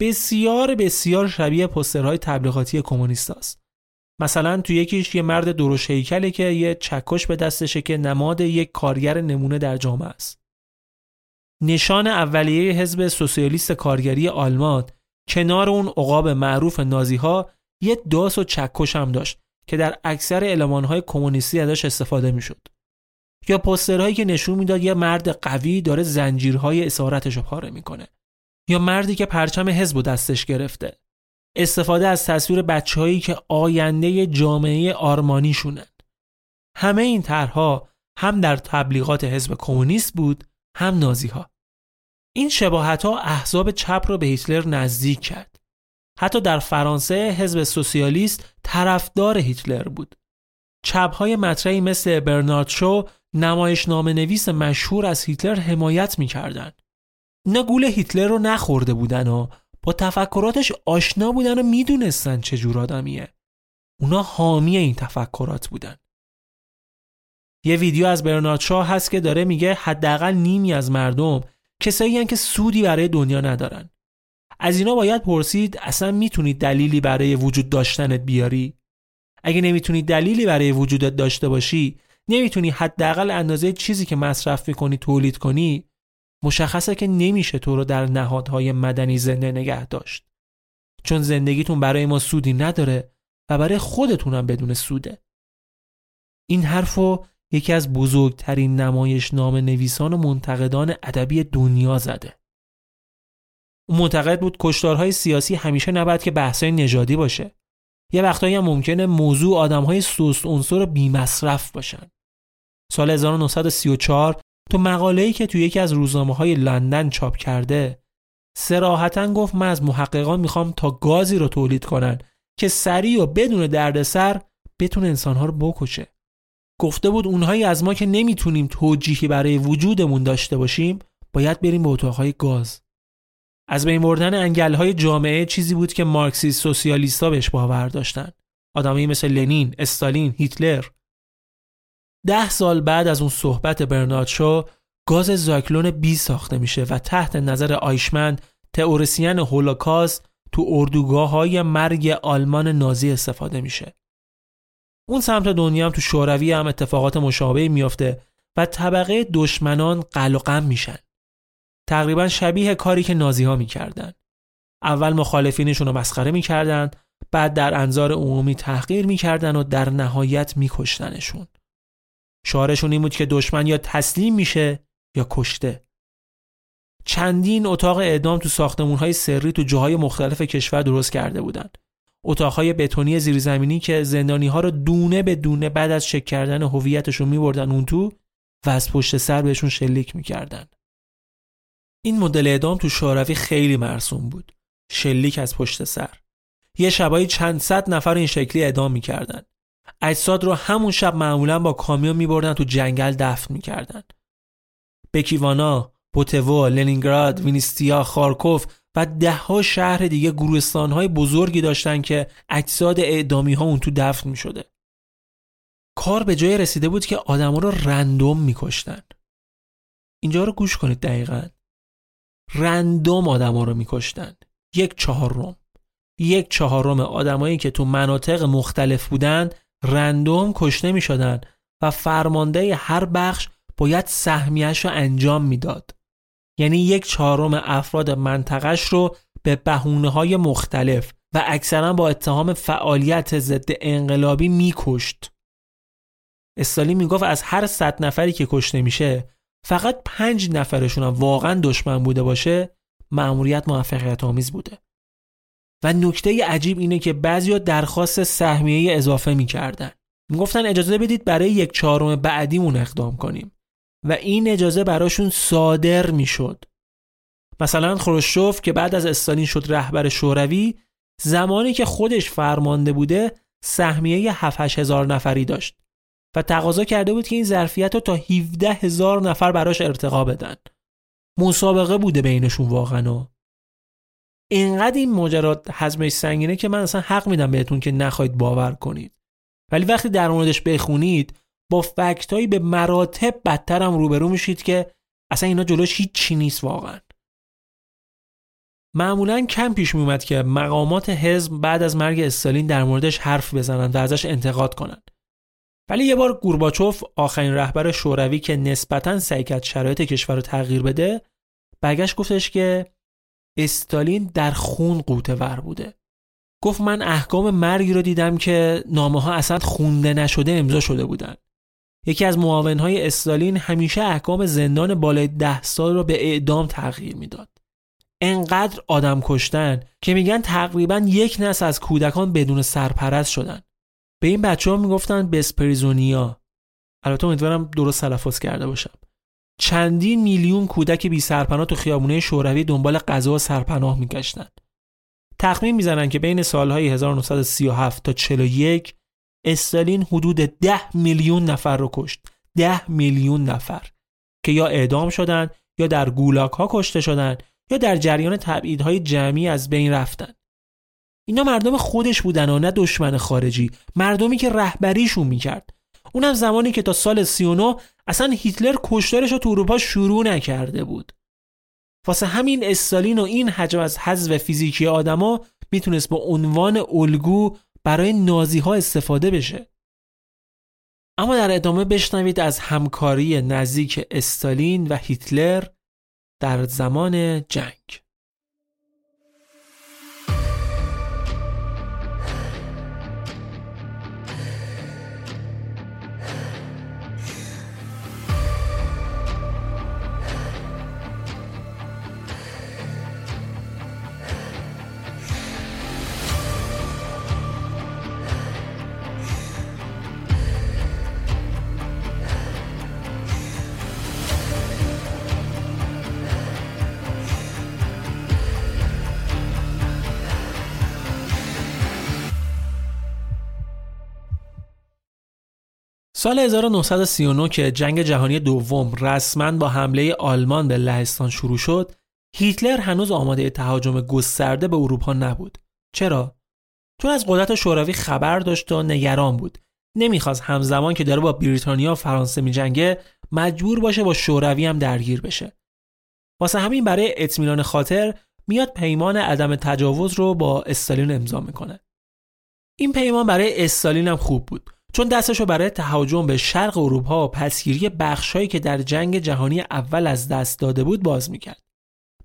Speaker 1: بسیار بسیار شبیه پوسترهای تبلیغاتی کمونیست است. مثلا تو یکیش یه مرد درش هیکله که یه چکش به دستشه که نماد یک کارگر نمونه در جامعه است. نشان اولیه حزب سوسیالیست کارگری آلمان کنار اون عقاب معروف نازی ها یه داس و چکش هم داشت که در اکثر المانهای کمونیستی ازش استفاده می‌شد. یا پوسترهایی که نشون می‌داد یه مرد قوی داره زنجیرهای اسارتش رو پاره می‌کنه. یا مردی که پرچم حزب دستش گرفته. استفاده از تصویر بچههایی که آینده جامعه آرمانیشونن. همه این طرحها هم در تبلیغات حزب کمونیست بود هم نازی ها. این شباهت ها احزاب چپ را به هیتلر نزدیک کرد. حتی در فرانسه حزب سوسیالیست طرفدار هیتلر بود. چپ های مطرحی مثل برنارد شو نمایش نام نویس مشهور از هیتلر حمایت می‌کردند. اینا گول هیتلر رو نخورده بودن و با تفکراتش آشنا بودن و می‌دونستن چه جور آدمیه. اونا حامی این تفکرات بودن. یه ویدیو از برنارد شاه هست که داره میگه حداقل نیمی از مردم کسایی که سودی برای دنیا ندارن. از اینا باید پرسید اصلا می‌تونی دلیلی برای وجود داشتنت بیاری؟ اگه نمی‌تونی دلیلی برای وجودت داشته باشی نمی‌تونی حداقل اندازه چیزی که مصرف می‌کنی تولید کنی مشخصه که نمیشه تو رو در نهادهای مدنی زنده نگه داشت. چون زندگیتون برای ما سودی نداره و برای خودتونم بدون سوده. این حرفو یکی از بزرگترین نمایش نام نویسان و منتقدان ادبی دنیا زده. اون معتقد بود کشتارهای سیاسی همیشه نباید که بحثای نژادی باشه. یه وقتایی هم ممکنه موضوع آدمهای سوست عنصر بیمصرف باشن. سال 1934 تو مقاله‌ای که تو یکی از روزنامه های لندن چاپ کرده سراحتا گفت من از محققان می‌خوام تا گازی رو تولید کنن که سریع و بدون دردسر بتونه انسانها رو بکشه. گفته بود اونهایی از ما که نمی‌تونیم توجیهی برای وجودمون داشته باشیم باید بریم به اتاقهای گاز. از بین بردن انگلهای جامعه چیزی بود که مارکسیست سوسیالیستا بهش باور داشتن. آدمایی مثل لنین، استالین، هیتلر ده سال بعد از اون صحبت برنارد شو گاز زاکلون بی ساخته میشه و تحت نظر آیشمن تئوریسین هولوکاست تو اردوگاه های مرگ آلمان نازی استفاده میشه. اون سمت دنیا هم تو شوروی هم اتفاقات مشابهی میافته و طبقه دشمنان قل میشن. تقریبا شبیه کاری که نازی ها می‌کردن. اول مخالفینشون رو مسخره می‌کردن بعد در انظار عمومی تحقیر می‌کردن و در نهایت میکشتنشون. شعارشون این بود که دشمن یا تسلیم میشه یا کشته چندین اتاق اعدام تو ساختمون های سری تو جاهای مختلف کشور درست کرده بودند. اتاقهای بتونی زیرزمینی که زندانی ها رو دونه به دونه بعد از چک کردن هویتشون میبردن اون تو و از پشت سر بهشون شلیک می‌کردن. این مدل اعدام تو شوروی خیلی مرسوم بود. شلیک از پشت سر. یه شبایی چند صد نفر این شکلی اعدام می‌کردن. اجساد رو همون شب معمولا با کامیون میبردن تو جنگل دفن می‌کردن. بکیوانا، بوتوو، لنینگراد، وینیستیا، خارکوف و دهها شهر دیگه گروستان های بزرگی داشتن که اجساد اعدامی ها اون تو دفن می شده. کار به جای رسیده بود که آدما رو رندوم میکشتن. اینجا رو گوش کنید دقیقا. رندوم آدما رو میکشتن. یک چهارم. یک چهارم آدمایی که تو مناطق مختلف بودن رندوم کشته می شدن و فرمانده هر بخش باید سهمیش رو انجام می‌داد. یعنی یک چهارم افراد منطقش رو به بهونه های مختلف و اکثرا با اتهام فعالیت ضد انقلابی میکشت. استالین می‌گفت از هر صد نفری که کشته میشه فقط پنج نفرشون واقعا دشمن بوده باشه مأموریت موفقیت آمیز بوده. و نکته عجیب اینه که بعضیا درخواست سهمیه اضافه می‌کردن. می‌گفتن اجازه بدید برای یک چهارم بعدیمون اقدام کنیم. و این اجازه براشون صادر می‌شد. مثلا خروشوف که بعد از استالین شد رهبر شوروی زمانی که خودش فرمانده بوده سهمیه 7 هزار نفری داشت. و تقاضا کرده بود که این ظرفیت رو تا 17 هزار نفر براش ارتقا بدن. مسابقه بوده بینشون واقعا. اینقدر این ماجرات حزمش سنگینه که من اصلا حق میدم بهتون که نخواهید باور کنید. ولی وقتی در موردش بخونید با فکتایی به مراتب بدتر هم روبرو میشید که اصلا اینا جلوش هیچ نیست واقعا. معمولا کم پیش میومد که مقامات حزب بعد از مرگ استالین در موردش حرف بزنند و ازش انتقاد کنند. ولی یه بار گورباچوف آخرین رهبر شوروی که نسبتا سعی کرد شرایط کشور رو تغییر بده برگشت گفتش که استالین در خون قوته ور بوده. گفت من احکام مرگی رو دیدم که نامه ها اصلا خونده نشده امضا شده بودن. یکی از معاونهای استالین همیشه احکام زندان بالای ده سال رو به اعدام تغییر می‌داد. انقدر آدم کشتن که میگن تقریبا یک نسل از کودکان بدون سرپرست شدن. به این بچه ها می‌گفتن بسپریزونیا البته امیدوارم درست تلفظ کرده باشم. چندین میلیون کودک بی سرپناه تو خیابونه شوروی دنبال غذا و سرپناه میگشتن. تخمین می‌زنن که بین سالهای 1937 تا 41 استالین حدود 10 میلیون نفر رو کشت. 10 میلیون نفر که یا اعدام شدن یا در گولاک ها کشته شدن یا در جریان تبعیدهای جمعی از بین رفتن. اینا مردم خودش بودن و نه دشمن خارجی. مردمی که رهبریشون می‌کرد. اونم زمانی که تا سال 39 اصلا هیتلر کشتارش رو تو اروپا شروع نکرده بود. واسه همین استالین و این حجم از حذف فیزیکی آدما می‌تونست با عنوان الگو برای نازی ها استفاده بشه. اما در ادامه بشنوید از همکاری نزدیک استالین و هیتلر در زمان جنگ. سال 1939 که جنگ جهانی دوم رسما با حمله آلمان به لهستان شروع شد، هیتلر هنوز آماده تهاجم گسترده به اروپا نبود. چرا؟ چون از قدرت شوروی خبر داشت و نگران بود. نمی‌خواست همزمان که داره با بریتانیا و فرانسه میجنگه مجبور باشه با شوروی هم درگیر بشه. واسه همین برای اطمینان خاطر میاد پیمان عدم تجاوز رو با استالین امضا می‌کنه. این پیمان برای استالین هم خوب بود. چون دستشو برای تهاجم به شرق اروپا و پسگیری بخشهایی که در جنگ جهانی اول از دست داده بود باز می‌کرد.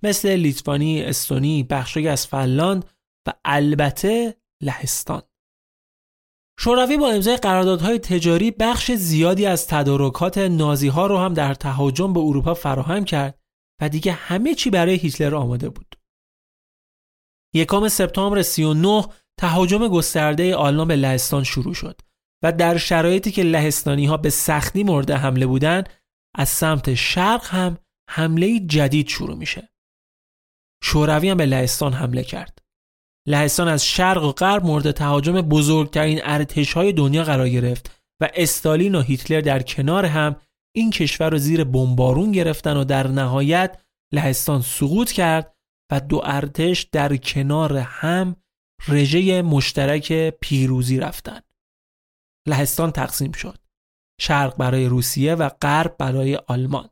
Speaker 1: مثل لیتوانی، استونی، بخشهایی از فنلاند و البته لهستان. شوروی با امضای قراردادهای تجاری بخش زیادی از تدارکات نازی ها رو هم در تهاجم به اروپا فراهم کرد و دیگه همه چی برای هیتلر آماده بود. یکم سپتامبر 39 تهاجم گسترده آلمان به لهستان شروع شد. و در شرایطی که لهستانی ها به سختی مورد حمله بودند از سمت شرق هم حمله جدید شروع میشه. شوروی هم به لهستان حمله کرد. لهستان از شرق و غرب مورد تهاجم بزرگترین ارتش های دنیا قرار گرفت و استالین و هیتلر در کنار هم این کشور رو زیر بمبارون گرفتن و در نهایت لهستان سقوط کرد و دو ارتش در کنار هم رژه مشترک پیروزی رفتند. لهستان تقسیم شد. شرق برای روسیه و غرب برای آلمان.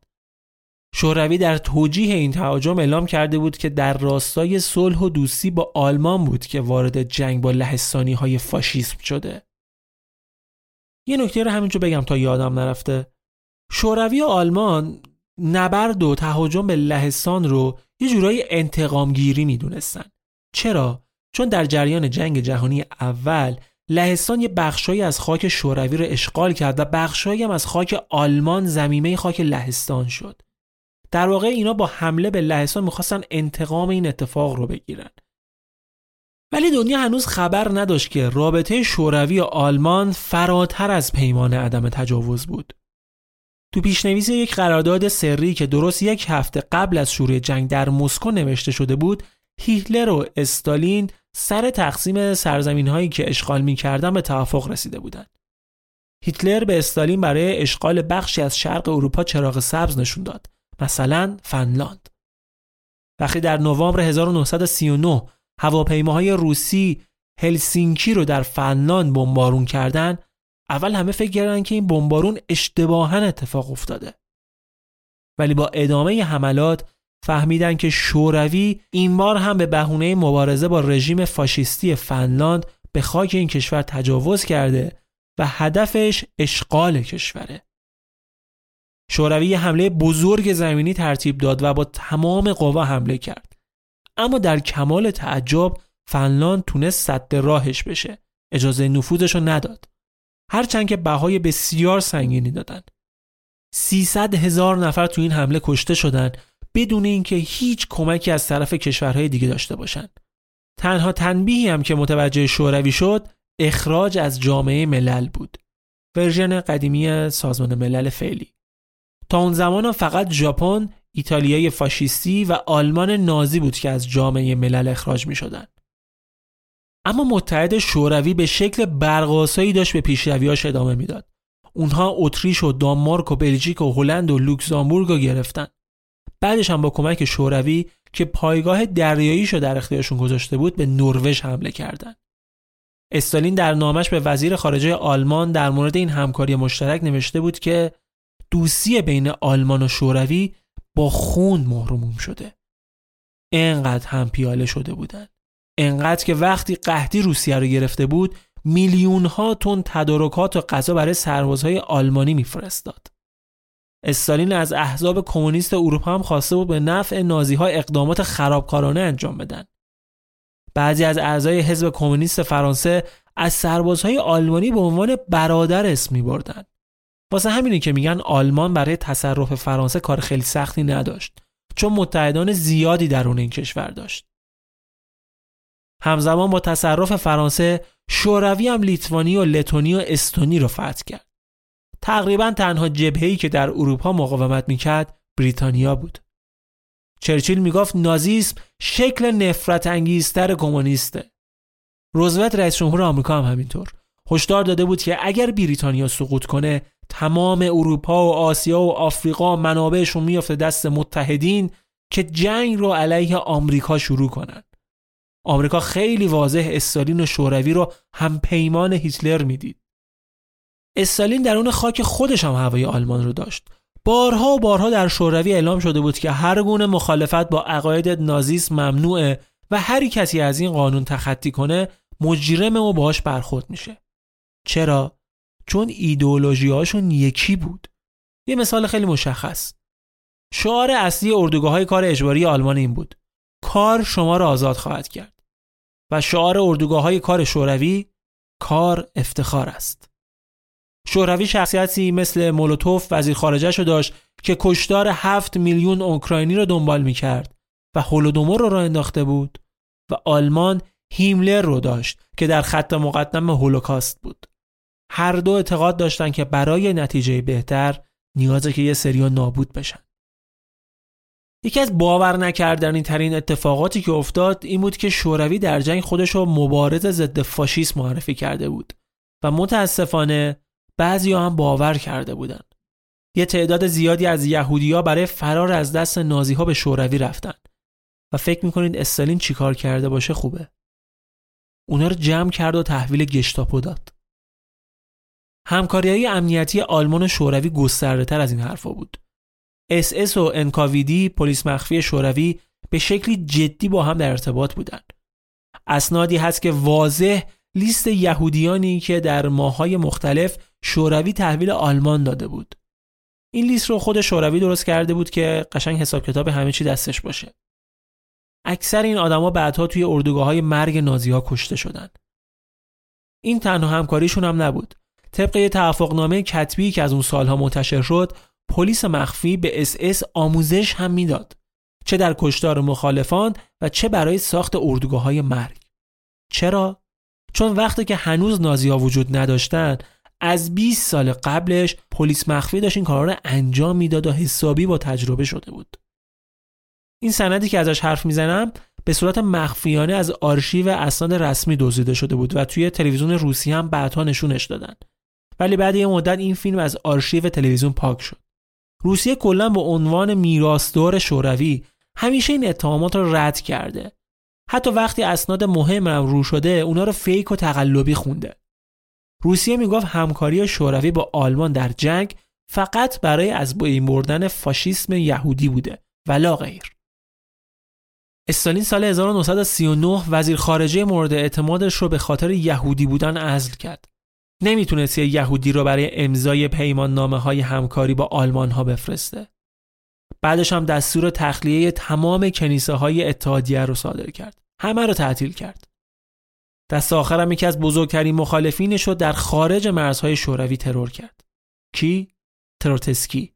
Speaker 1: شوروی در توجیه این تهاجم اعلام کرده بود که در راستای صلح و دوستی با آلمان بود که وارد جنگ با لهستانی های فاشیسم شده. یه نکته رو همینجا بگم تا یادم نرفته. شوروی و آلمان نبرد و تهاجم به لهستان رو یه جورایی انتقامگیری می‌دونستن. چرا؟ چون در جریان جنگ جهانی اول لهستان یه بخشایی از خاک شوروی رو اشغال کرد و بخشایی هم از خاک آلمان زمینه خاک لهستان شد. در واقع اینا با حمله به لهستان می‌خواستن انتقام این اتفاق رو بگیرن. ولی دنیا هنوز خبر نداشت که رابطه شوروی و آلمان فراتر از پیمان عدم تجاوز بود. تو پیشنویس یک قرارداد سری که درست یک هفته قبل از شروع جنگ در مسکو نوشته شده بود، هیتلر و استالین سر تقسیم سرزمین هایی که اشغال می کردن به توافق رسیده بودند. هیتلر به استالین برای اشغال بخشی از شرق اروپا چراغ سبز نشون داد مثلا فنلاند وقتی در نوامبر 1939 هواپیماهای روسی هلسینکی رو در فنلاند بمبارون کردن اول همه فکر کردن که این بمبارون اشتباها اتفاق افتاده ولی با ادامه حملات فهمیدن که شوروی این بار هم به بهونه مبارزه با رژیم فاشیستی فنلاند به خاک این کشور تجاوز کرده و هدفش اشغال کشوره. شوروی حمله بزرگ زمینی ترتیب داد و با تمام قوا حمله کرد. اما در کمال تعجب فنلاند تونست صد راهش بشه. اجازه نفوذش رو نداد. هرچند که بهای بسیار سنگینی دادن. 300 هزار نفر تو این حمله کشته شدن بدون اینکه هیچ کمکی از طرف کشورهای دیگه داشته باشند. تنها تنبیهی هم که متوجه شوروی شد اخراج از جامعه ملل بود ورژن قدیمی سازمان ملل فعلی تا اون زمان فقط ژاپن، ایتالیای فاشیستی و آلمان نازی بود که از جامعه ملل اخراج می شدن. اما متحد شوروی به شکل برقاسایی داشت به پیشرویاش ادامه می‌داد. اونها اتریش و دانمارک و بلژیک و هلند و لوکزامبورگ رو گرفتن. بعدش هم با کمک شوروی که پایگاه دریاییشو در اختیارشون گذاشته بود به نروژ حمله کردند. استالین در نامش به وزیر خارجه آلمان در مورد این همکاری مشترک نوشته بود که دوستی بین آلمان و شوروی با خون مهرموم شده. انقدر هم پیاله شده بودن. انقدر که وقتی قحطی روسیه رو گرفته بود میلیون ها تن تدارکات و غذا برای سربازهای آلمانی میفرستاد. استالین از احزاب کمونیست اروپا هم خواسته بود به نفع نازی ها اقدامات خرابکارانه انجام بدن. بعضی از اعضای حزب کمونیست فرانسه از سربازهای آلمانی به عنوان برادر اسم می بردن. واسه همینه که میگن آلمان برای تصرف فرانسه کار خیلی سختی نداشت چون متحدان زیادی درون این کشور داشت. همزمان با تصرف فرانسه شوروی هم لیتوانی و لتونی و استونی رو فتح کرد. تقریبا تنها جبهه‌ای که در اروپا مقاومت می‌کرد بریتانیا بود. چرچیل می‌گفت نازیسم شکل نفرت انگیزتر کمونیسته. روزولت رئیس جمهور آمریکا هم همینطور. هشدار داده بود که اگر بریتانیا سقوط کنه تمام اروپا و آسیا و آفریقا منابعشون میافته دست متحدین که جنگ رو علیه آمریکا شروع کنن. آمریکا خیلی واضح استالین و شوروی رو هم پیمان هیتلر می‌دید. استالین درون خاک خودش هم هوای آلمان رو داشت. بارها و بارها در شوروی اعلام شده بود که هر گونه مخالفت با عقاید نازیسم ممنوعه و هر کسی از این قانون تخطی کنه مجرم و باهاش برخورد میشه. چرا؟ چون ایدئولوژیاشون یکی بود. یه مثال خیلی مشخص. شعار اصلی اردوگاه های کار اجباری آلمان این بود. کار شما را آزاد خواهد کرد. و شعار اردوگاه های کار شوروی کار افتخار است. شوروی شخصیتی مثل مولوتوف وزیر خارجه شو داشت که کشتار هفت میلیون اوکراینی رو دنبال می‌کرد و هولودومور رو را انداخته بود و آلمان هیملر رو داشت که در خط مقدم هولوکاست بود. هر دو اعتقاد داشتند که برای نتیجه بهتر نیازه که یه سریا نابود بشن. یکی از باور نکردنی ترین اتفاقاتی که افتاد این بود که شوروی در جنگ خودش رو مبارز ضد فاشیسم معرفی کرده بود و متاسفانه بعضی هم باور کرده بودند. یه تعداد زیادی از یهودیا برای فرار از دست نازی ها به شوروی رفتن و فکر می‌کنید استالین چیکار کرده باشه خوبه. اونا رو جمع کرد و تحویل گشتاپو داد. همکاری امنیتی آلمان و شوروی گسترده تر از این حرفا بود. اس اس و NKVD پلیس مخفی شوروی به شکلی جدی با هم در ارتباط بودند. اسنادی هست که واضح لیست یهودیانی که در ماهای مختلف شوروی تحویل آلمان داده بود. این لیست رو خود شوروی درست کرده بود که قشنگ حساب کتاب همه چی دستش باشه. اکثر این آدما بعدها توی اردوگاه های مرگ نازی ها کشته شدند. این تنها همکاریشون هم نبود. طبق یه توافقنامه کتبی که از اون سالها منتشر شد، پلیس مخفی به اس اس آموزش هم می‌داد. چه در کشتار مخالفان و چه برای ساخت اردوگاه های مرگ. چرا؟ چون وقتی که هنوز نازی ها وجود نداشتن از 20 سال قبلش پلیس مخفی داشت این کارا رو انجام می‌داد و حسابی با تجربه شده بود. این سندی که ازش حرف می‌زنم به صورت مخفیانه از آرشیو اسناد رسمی دزدیده شده بود و توی تلویزیون روسی هم بعدها نشونش دادن. ولی بعد یه مدت این فیلم از آرشیو تلویزیون پاک شد. روسیه کلا به عنوان میراثدار شوروی همیشه این اتهامات رو رد کرده. حتی وقتی اسناد مهم هم رو شده اونا رو فیک و تقلبی خونده. روسیه می‌گفت همکاری شوروی با آلمان در جنگ فقط برای از بین بردن فاشیسم یهودی بوده ولا غیر. استالین سال 1939 وزیر خارجه مورد اعتمادش رو به خاطر یهودی بودن عزل کرد. نمی‌تونست یه یهودی رو برای امضای پیمان نامه های همکاری با آلمان ها بفرسته. بعدش هم دستور تخلیه تمام کنیسه های اتحادیه رو صادر کرد. همه رو تعطیل کرد. دست آخرم یکی از بزرگترین مخالفینش رو در خارج مرزهای شوروی ترور کرد. کی؟ تروتسکی.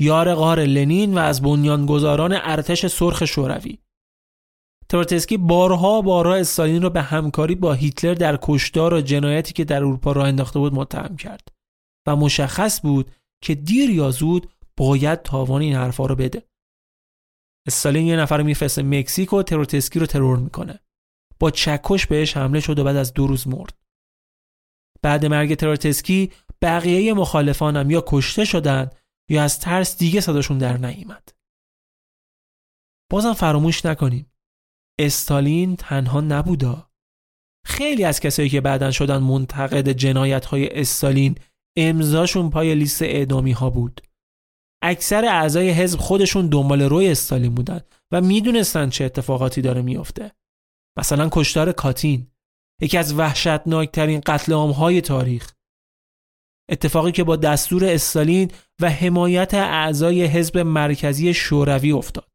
Speaker 1: یار غار لنین و از بنیانگذاران ارتش سرخ شوروی. تروتسکی بارها بارها استالین رو به همکاری با هیتلر در کشتار و جنایتی که در اروپا راه انداخته بود متهم کرد و مشخص بود که دیر یا زود باید تاوان این حرفا رو بده. استالین یه نفر رو میفرسته مکزیک و تروتسکی رو ترور می‌کنه. با چکش بهش حمله شد و بعد از دو روز مرد. بعد مرگ تروتسکی بقیه مخالفانم یا کشته شدن یا از ترس دیگه صداشون در نیامد. بازم فراموش نکنیم استالین تنها نبودا خیلی از کسایی که بعدا شدن منتقد جنایت های استالین امضاشون پای لیست اعدامی ها بود اکثر اعضای حزب خودشون دنبال روی استالین بودن و می‌دونستن چه اتفاقاتی داره میافته. مثلا کشتار کاتین یکی از وحشتناکترین قتل های تاریخ. اتفاقی که با دستور استالین و حمایت اعضای حزب مرکزی شوروی افتاد.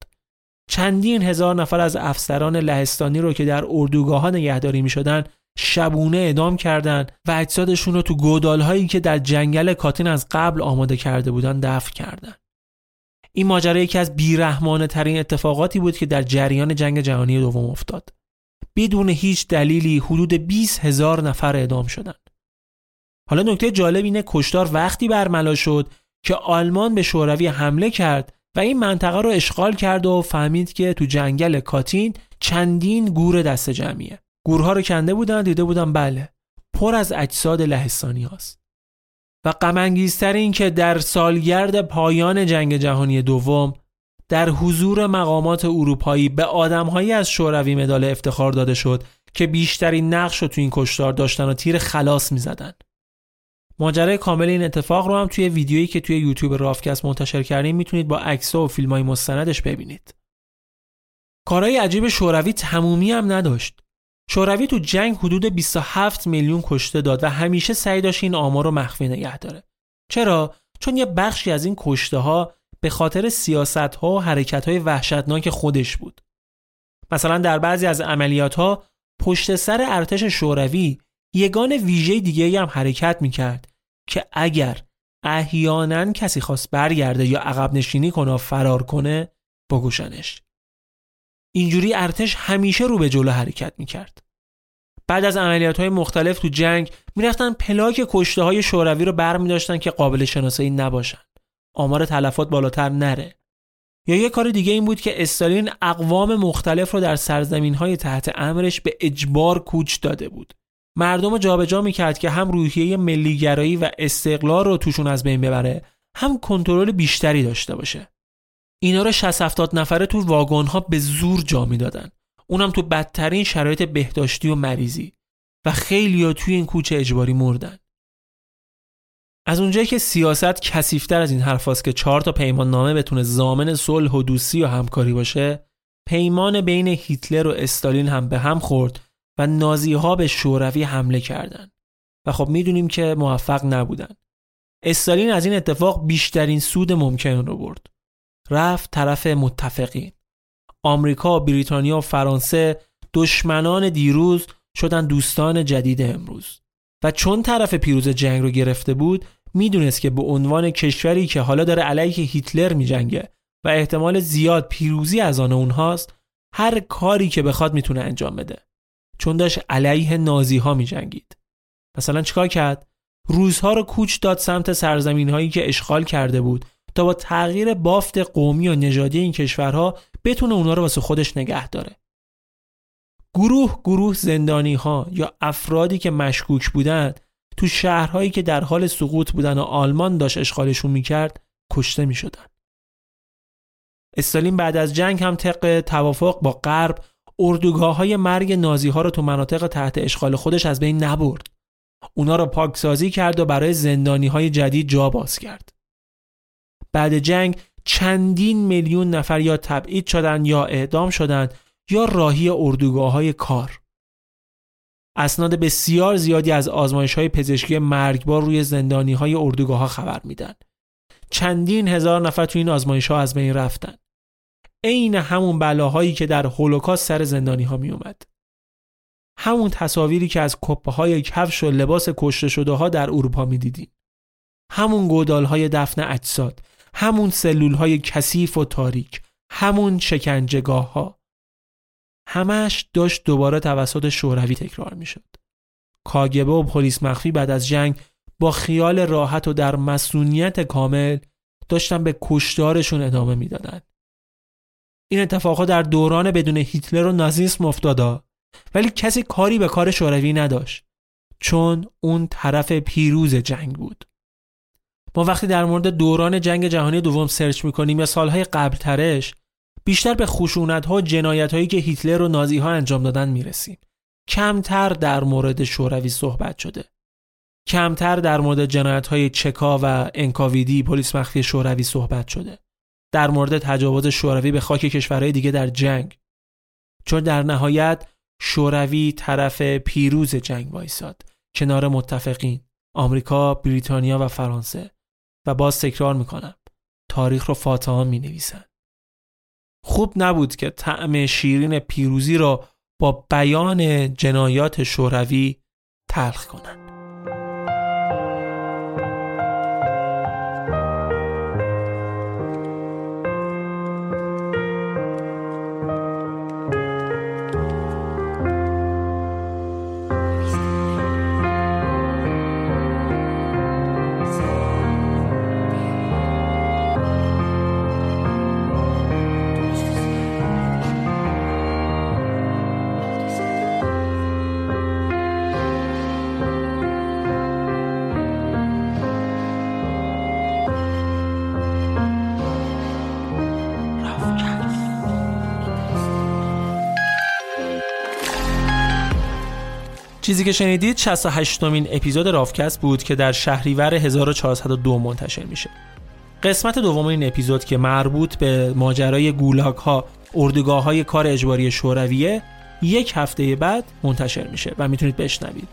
Speaker 1: چندین هزار نفر از افسران لهستانی رو که در اردوگاه ها نگهداری می شدن شبونه اعدام کردند و اجسادشون رو تو گودال هایی که در جنگل کاتین از قبل آماده کرده بودن دفن کردند. این ماجرا یکی از بیرحمانه ترین اتفاقاتی بود که در جریان جنگ جهانی دوم افتاد. بدون هیچ دلیلی حدود 20 هزار نفر اعدام شدند. حالا نکته جالب اینه کشتار وقتی برملا شد که آلمان به شوروی حمله کرد و این منطقه رو اشغال کرد و فهمید که تو جنگل کاتین چندین گور دست جمعیه گورها رو کنده بودن دیده بودن بله پر از اجساد لهستانی هاست و غمانگیزتر این که در سالگرد پایان جنگ جهانی دوم در حضور مقامات اروپایی به آدمهایی از شوروی مدال افتخار داده شد که بیشترین نقش رو تو این کشتار داشتن و تیر خلاص می‌زدن ماجرای کامل این اتفاق رو هم توی ویدیویی که توی یوتیوب رافکست منتشر کردیم می‌تونید با عکس و فیلم های مستندش ببینید. کارهای عجیب شوروی تمومی هم نداشت. شوروی تو جنگ حدود 27 میلیون کشته داد و همیشه سعی داشت این آمار رو مخفی نگه داره. چرا؟ چون یه بخشی از این کشته ها به خاطر سیاست ها و حرکت های وحشتناک خودش بود. مثلا در بعضی از عملیات ها پشت سر ارتش شوروی یگان ویژه دیگه هم حرکت می‌کرد که اگر احیانا کسی خواست برگرده یا عقب نشینی کنه فرار کنه بگوشنش اینجوری ارتش همیشه رو به جلو حرکت می‌کرد. بعد از عملیات های مختلف تو جنگ می‌رفتن پلاک کشته های شوروی رو داشتن که قابل شناسایی نباشن. آمار تلفات بالاتر نره. یا یه کار دیگه این بود که استالین اقوام مختلف رو در سرزمین های تحت امرش به اجبار کوچ داده بود. مردم رو جابجا می‌کرد که هم روحیه ملیگرایی و استقلال رو توشون از بین ببره هم کنترل بیشتری داشته باشه. اینا رو 60 70 نفره تو واگن ها به زور جا می‌دادن. اونم تو بدترین شرایط بهداشتی و مریضی. و خیلی ها توی این کوچه اجباری مردن. از اونجایی که سیاست کثیفتر از این حرفاست که چهار تا پیمان نامه بتونه زامن صلح و دوستی و همکاری باشه پیمان بین هیتلر و استالین هم به هم خورد و نازی ها به شوروی حمله کردند و خب می‌دونیم که موفق نبودن. استالین از این اتفاق بیشترین سود ممکن رو برد. رفت طرف متفقین آمریکا، بریتانیا و فرانسه دشمنان دیروز شدن دوستان جدید امروز و چون طرف پیروز جنگ رو گرفته بود می‌دونست که به عنوان کشوری که حالا داره علیه هیتلر میجنگه و احتمال زیاد پیروزی از آن اونهاست هر کاری که بخواد می‌تونه انجام بده چون داشت علیه نازی ها می جنگید. مثلا چیکار کرد؟ روزها رو کوچ داد سمت سرزمین هایی که اشغال کرده بود تا با تغییر بافت قومی و نژادی این کشورها بتونه اونا رو واسه خودش نگه داره. گروه گروه زندانی ها یا افرادی که مشکوک بودند تو شهرهایی که در حال سقوط بودن و آلمان داشت اشغالشون می‌کرد کشته می‌شدن. استالین بعد از جنگ هم طبق توافق با غرب اردوگاه های مرگ نازی ها رو تو مناطق تحت اشغال خودش از بین نبرد. اونا رو پاکسازی کرد و برای زندانی های جدید جا باز کرد. بعد جنگ چندین میلیون نفر یا تبعید شدن یا اعدام شدند یا راهی اردوگاه های کار. اسناد بسیار زیادی از آزمایش های پزشکی مرگبار روی زندانی های اردوگاه ها خبر میدن. چندین هزار نفر تو این آزمایش ها از بین رفتن. عین همون بلاهایی که در هولوکاست سر زندانی ها می اومد. همون تصاویری که از کپه های کفش و لباس کشته شده ها در اروپا می دیدیم. همون گودال های دفن اجساد، همون سلول های کثیف و تاریک، همون شکنجگاه ها. همش داشت دوباره توسط شوروی تکرار می شد. کاگبه و پلیس مخفی بعد از جنگ با خیال راحت و در مسئولیت کامل داشتن به کشتارشون ادامه می‌دادند. این اتفاقها در دوران بدون هیتلر و نازیسم افتادا ولی کسی کاری به کار شوروی نداشت چون اون طرف پیروز جنگ بود ما وقتی در مورد دوران جنگ جهانی دوم سرچ می‌کنیم یا سالهای قبلترش بیشتر به خشونت ها و جنایت هایی که هیتلر و نازی ها انجام دادن می‌رسیم. کمتر در مورد شوروی صحبت شده. کمتر در مورد جنایت های چکا و انکاویدی پلیس مخفی شوروی صحبت شده. در مورد تجاوز شوروی به خاک کشورهای دیگه در جنگ. چون در نهایت شوروی طرف پیروز جنگ وایساد. کنار متفقین. آمریکا، بریتانیا و فرانسه. و باز تکرار می‌کنم تاریخ رو فاتحان می نویسن. خوب نبود که طعم شیرین پیروزی را با بیان جنایات شوروی تلخ کنند. چیزی که شنیدید 68 مین اپیزود رافکست بود که در شهریور 1402 منتشر میشه. قسمت دوم این اپیزود که مربوط به ماجرای گولاگ ها اردوگاه های کار اجباری شورویه یک هفته بعد منتشر میشه و می‌تونید بشنوید.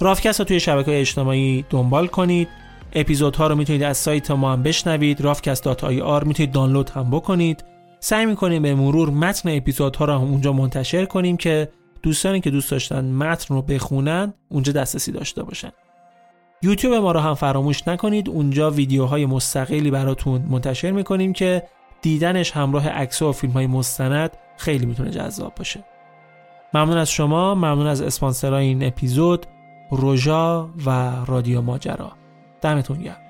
Speaker 1: رافکست رو توی شبکه اجتماعی دنبال کنید. اپیزودها رو می‌تونید از سایت ما هم بشنوید. رافکست.ir می‌تونید دانلود هم بکنید. سعی می‌کنیم به مرور متن اپیزودها رو هم اونجا منتشر کنیم که دوستانی که دوست داشتن متن رو بخونن اونجا دسترسی داشته باشن. یوتیوب ما رو هم فراموش نکنید. اونجا ویدیوهای مستقلی براتون منتشر می‌کنیم که دیدنش همراه عکس و فیلم های مستند خیلی می‌تونه جذاب باشه. ممنون از شما. ممنون از اسپانسرای این اپیزود روژا و رادیو ماجرا. دمتون گرم.